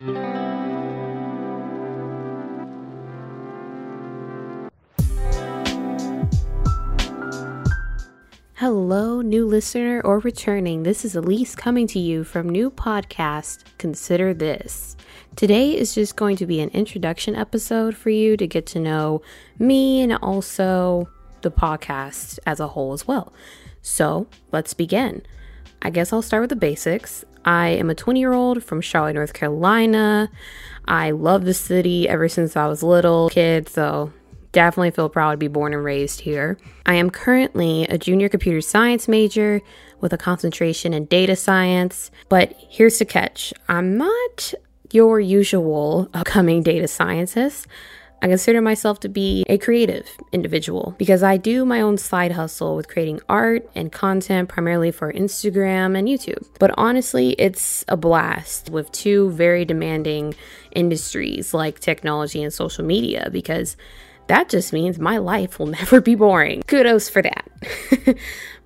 Hello, new listener or returning. This is Elise coming to you from new podcast, Consider This. Today is just going to be an introduction episode for you to get to know me and also the podcast as a whole as well. So let's begin. I guess I'll start with the basics. I am a 20 year old from Charlotte, North Carolina. I love the city ever since I was little kid, so definitely feel proud to be born and raised here. I am currently a junior computer science major with a concentration in data science, but here's the catch I'm not your usual upcoming data scientist. I consider myself to be a creative individual because I do my own side hustle with creating art and content primarily for Instagram and YouTube. But honestly, it's a blast with two very demanding industries like technology and social media because that just means my life will never be boring. Kudos for that.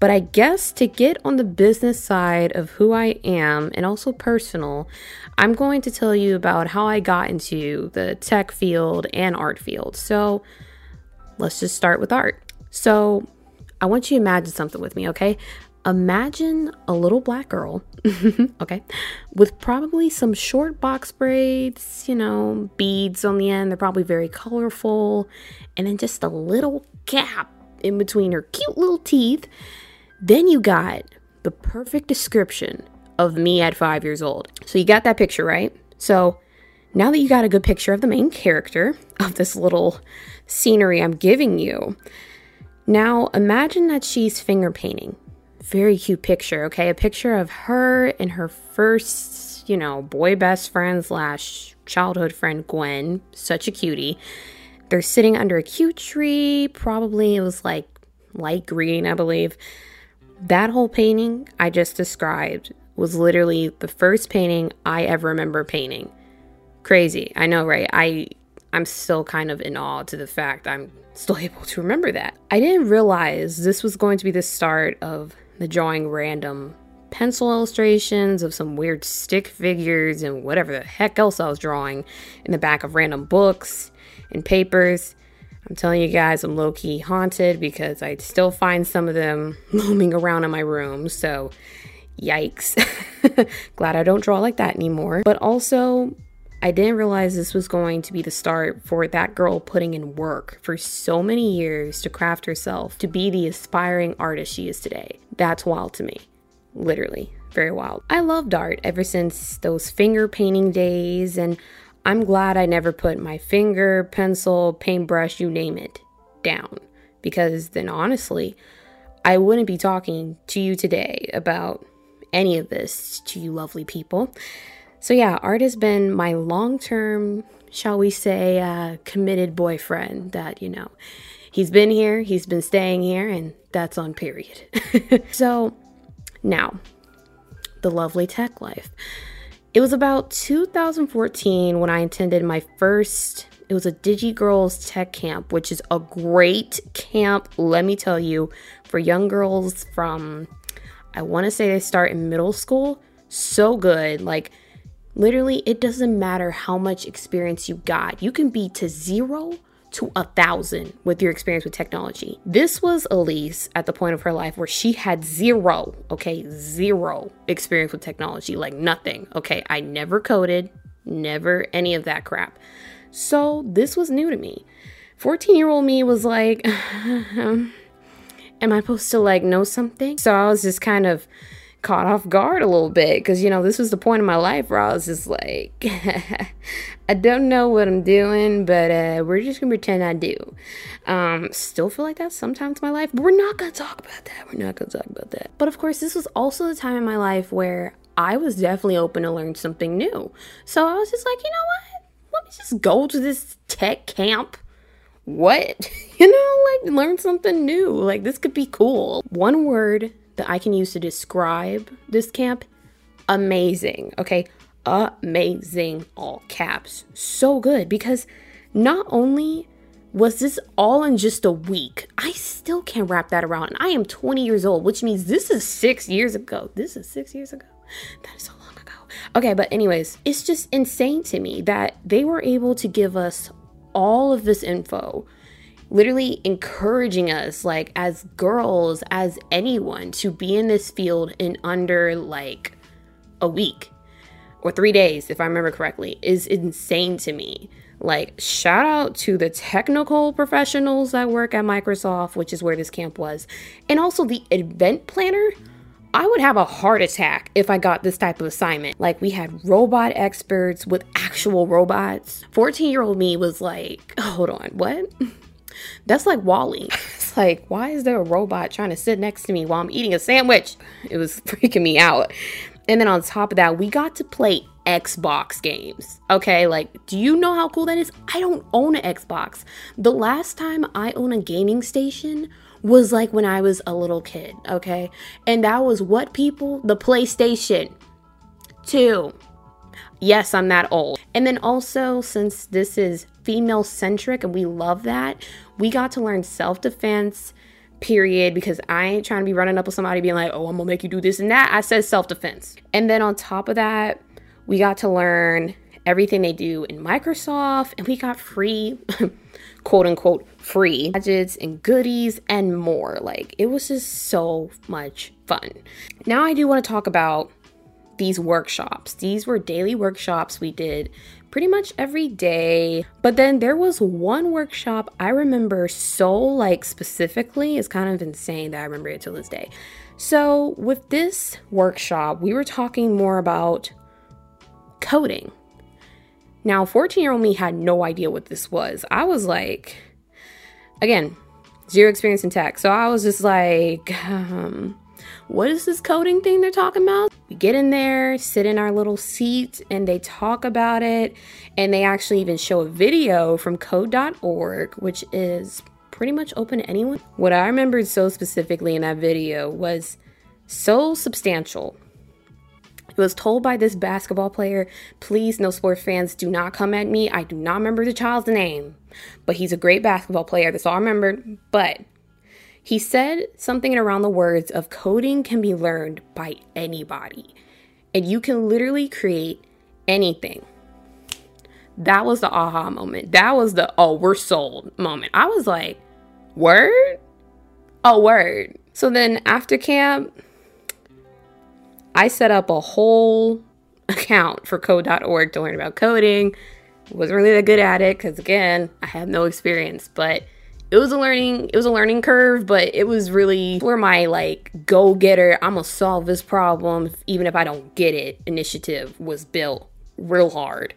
but I guess to get on the business side of who I am and also personal, I'm going to tell you about how I got into the tech field and art field. So let's just start with art. So I want you to imagine something with me, okay? Imagine a little black girl, okay, with probably some short box braids, you know, beads on the end. They're probably very colorful, and then just a little gap in between her cute little teeth. Then you got the perfect description of me at five years old. So you got that picture, right? So now that you got a good picture of the main character of this little scenery I'm giving you, now imagine that she's finger painting very cute picture, okay? A picture of her and her first, you know, boy best friend slash childhood friend, Gwen. Such a cutie. They're sitting under a cute tree. Probably it was like light green, I believe. That whole painting I just described was literally the first painting I ever remember painting. Crazy. I know, right? I I'm still kind of in awe to the fact I'm still able to remember that. I didn't realize this was going to be the start of the drawing random pencil illustrations of some weird stick figures and whatever the heck else I was drawing in the back of random books and papers. I'm telling you guys, I'm low key haunted because I still find some of them looming around in my room. So, yikes. Glad I don't draw like that anymore. But also, I didn't realize this was going to be the start for that girl putting in work for so many years to craft herself to be the aspiring artist she is today. That's wild to me. Literally, very wild. I loved art ever since those finger painting days, and I'm glad I never put my finger, pencil, paintbrush, you name it, down. Because then honestly, I wouldn't be talking to you today about any of this to you lovely people. So, yeah, art has been my long term, shall we say, uh, committed boyfriend that, you know, he's been here, he's been staying here, and that's on period. so, now, the lovely tech life. It was about 2014 when I attended my first it was a DigiGirlz Tech Camp, which is a great camp, let me tell you, for young girls from I want to say they start in middle school. So good. Like Literally, it doesn't matter how much experience you got. You can be to zero to a thousand with your experience with technology. This was Elise at the point of her life where she had zero, okay, zero experience with technology, like nothing, okay. I never coded, never any of that crap. So this was new to me. 14 year old me was like, am I supposed to like know something? So I was just kind of caught off guard a little bit because you know this was the point in my life where I was just like, I don't know what I'm doing, but uh, we're just gonna pretend I do. Um, still feel like that sometimes in my life, but we're not gonna talk about that. We're not gonna talk about that. But of course, this was also the time in my life where I was definitely open to learn something new. So I was just like, you know what? Let me just go to this tech camp what? You know, like learn something new. Like this could be cool. One word that I can use to describe this camp amazing. Okay, amazing, all caps. So good because not only was this all in just a week, I still can't wrap that around. And I am 20 years old, which means this is six years ago. This is six years ago. That is so long ago. Okay, but anyways, it's just insane to me that they were able to give us all of this info, literally encouraging us, like as girls, as anyone, to be in this field in under like a week or three days, if I remember correctly, is insane to me. Like, shout out to the technical professionals that work at Microsoft, which is where this camp was, and also the event planner. I would have a heart attack if I got this type of assignment. Like, we had robot experts with actual robots. 14 year old me was like, hold on, what? That's like WALL-E. It's like, why is there a robot trying to sit next to me while I'm eating a sandwich? It was freaking me out. And then on top of that, we got to play Xbox games. Okay, like, do you know how cool that is? I don't own an Xbox. The last time I owned a gaming station was like when I was a little kid, okay? And that was what people? The PlayStation 2. Yes, I'm that old. And then also, since this is female centric and we love that, we got to learn self defense, period, because I ain't trying to be running up with somebody being like, oh, I'm gonna make you do this and that. I said self defense. And then on top of that, we got to learn everything they do in Microsoft, and we got free, quote unquote, free gadgets and goodies and more. Like, it was just so much fun. Now, I do want to talk about these workshops. These were daily workshops we did pretty much every day. But then there was one workshop I remember so like specifically. It's kind of insane that I remember it till this day. So, with this workshop, we were talking more about coding. Now, 14 year old me had no idea what this was. I was like, again, zero experience in tech. So I was just like, um, what is this coding thing they're talking about? We get in there, sit in our little seat, and they talk about it. And they actually even show a video from code.org, which is pretty much open to anyone. What I remembered so specifically in that video was so substantial It was told by this basketball player, please, no sports fans, do not come at me. I do not remember the child's name, but he's a great basketball player. That's all I remembered. But he said something around the words of coding can be learned by anybody, and you can literally create anything. That was the aha moment. That was the oh, we're sold moment. I was like, word? Oh, word. So then after camp, I set up a whole account for code.org to learn about coding. Wasn't really that good at it because again, I had no experience, but it was a learning it was a learning curve, but it was really where my like go getter, I'm gonna solve this problem even if I don't get it initiative was built real hard.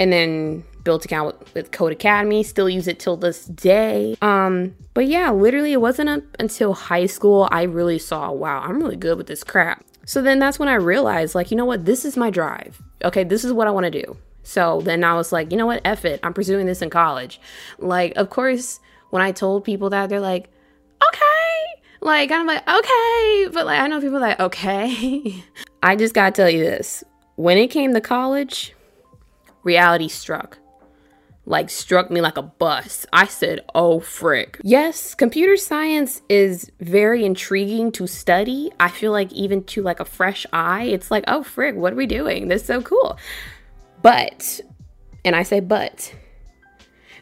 And then built account with, with Codecademy, still use it till this day. Um, but yeah, literally it wasn't until high school I really saw, wow, I'm really good with this crap. So then that's when I realized, like, you know what? This is my drive. Okay, this is what I want to do. So then I was like, you know what? F it. I'm pursuing this in college. Like, of course, when I told people that, they're like, okay. Like, I'm like, okay. But like, I know people like, okay. I just got to tell you this. When it came to college, reality struck like struck me like a bus. I said, oh, frick. Yes, computer science is very intriguing to study. I feel like even to like a fresh eye, it's like, oh, frick, what are we doing? This is so cool. But, and I say, but,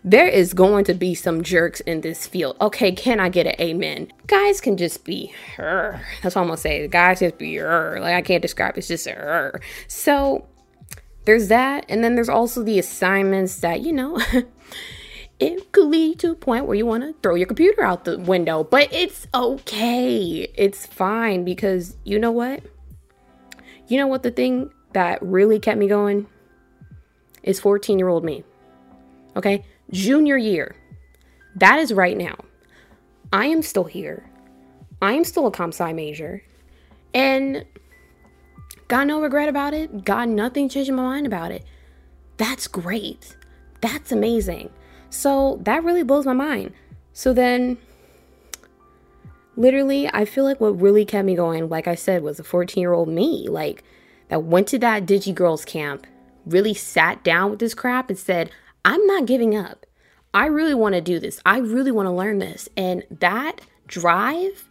there is going to be some jerks in this field. Okay, can I get an amen? Guys can just be her. That's what I'm gonna say. Guys just be her. Like I can't describe. It's just her. So there's that. And then there's also the assignments that, you know, it could lead to a point where you want to throw your computer out the window. But it's okay. It's fine because you know what? You know what the thing that really kept me going is 14 year old me. Okay? Junior year. That is right now. I am still here. I am still a comp sci major. And Got no regret about it. Got nothing changing my mind about it. That's great. That's amazing. So that really blows my mind. So then, literally, I feel like what really kept me going, like I said, was a 14 year old me, like that went to that DigiGirlz camp, really sat down with this crap and said, I'm not giving up. I really want to do this. I really want to learn this. And that drive,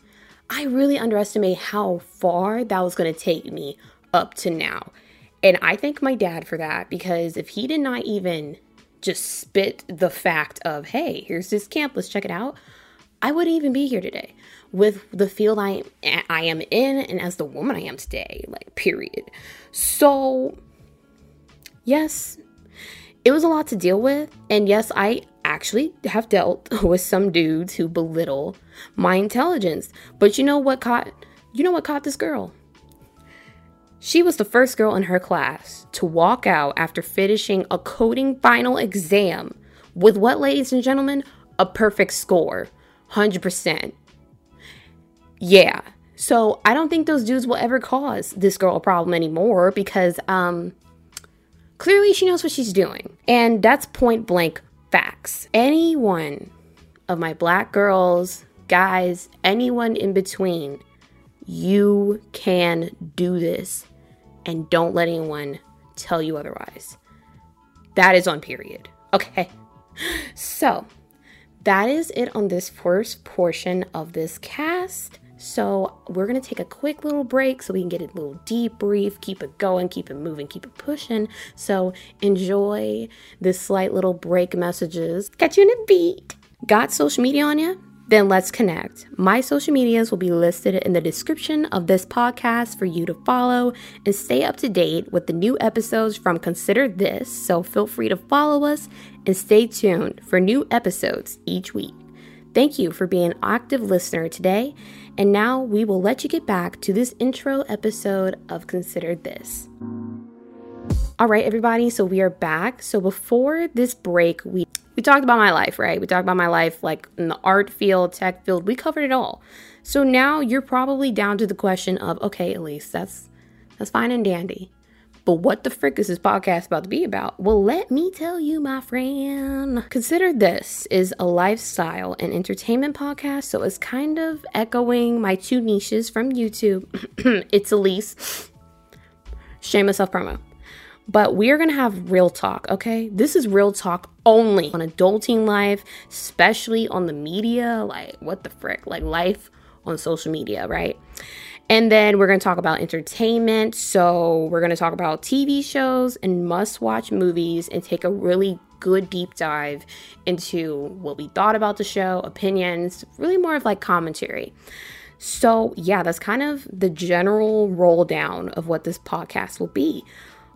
I really underestimated how far that was going to take me up to now. And I thank my dad for that because if he did not even just spit the fact of, hey, here's this camp, let's check it out, I wouldn't even be here today with the field I I am in and as the woman I am today, like period. So yes, it was a lot to deal with, and yes, I actually have dealt with some dudes who belittle my intelligence. But you know what caught you know what caught this girl? She was the first girl in her class to walk out after finishing a coding final exam with what, ladies and gentlemen? A perfect score. 100%. Yeah. So I don't think those dudes will ever cause this girl a problem anymore because um clearly she knows what she's doing. And that's point blank facts. Anyone of my black girls, guys, anyone in between, you can do this and don't let anyone tell you otherwise. That is on period. Okay. So, that is it on this first portion of this cast. So, we're to take a quick little break so we can get a little debrief, keep it going, keep it moving, keep it pushing. So, enjoy this slight little break messages. Catch you in a beat. Got social media on you? Then let's connect. My social medias will be listed in the description of this podcast for you to follow and stay up to date with the new episodes from Consider This. So feel free to follow us and stay tuned for new episodes each week. Thank you for being an active listener today. And now we will let you get back to this intro episode of Considered This. All right, everybody, so we are back. So before this break, we we talked about my life, right? We talked about my life like in the art field, tech field. We covered it all. So now you're probably down to the question of, okay, Elise, that's that's fine and dandy. But what the frick is this podcast about to be about? Well, let me tell you, my friend. Consider this is a lifestyle and entertainment podcast, so it's kind of echoing my two niches from YouTube. it's Elise. Shameless self promo. But we are going to have real talk, okay? This is real talk only on adulting life, especially on the media. Like, what the frick? Like, life on social media, right? And then we're going to talk about entertainment. So, we're going to talk about TV shows and must watch movies and take a really good deep dive into what we thought about the show, opinions, really more of like commentary. So, yeah, that's kind of the general roll down of what this podcast will be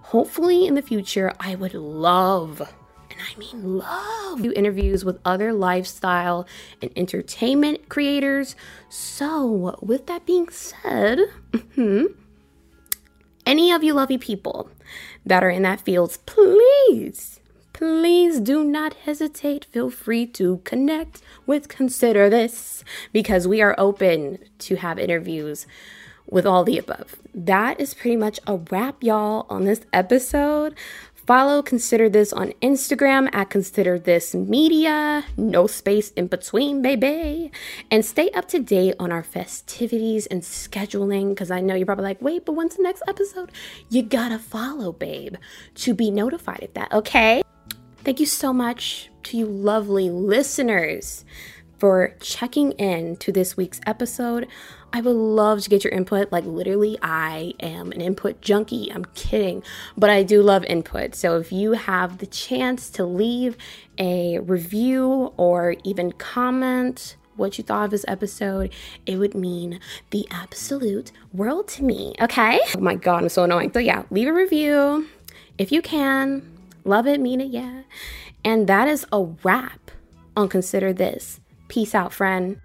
hopefully in the future, I would love, and I mean love, do interviews with other lifestyle and entertainment creators. So, with that being said, mm-hmm, any of you lovey people that are in that field, please, please do not hesitate. Feel free to connect with Consider This because we are open to have interviews with all the above. That is pretty much a wrap, y'all, on this episode. Follow Consider This on Instagram at Consider This Media, no space in between, baby. And stay up to date on our festivities and scheduling because I know you're probably like, wait, but when's the next episode? You gotta follow, babe, to be notified of that, okay? Thank you so much to you lovely listeners for checking in to this week's episode. I would love to get your input. Like, literally, I am an input junkie. I'm kidding, but I do love input. So, if you have the chance to leave a review or even comment, what you thought of this episode, it would mean the absolute world to me. Okay? Oh my god, I'm so annoying. So, yeah, leave a review if you can. Love it, mean it, yeah. And that is a wrap on Consider This. Peace out, friend.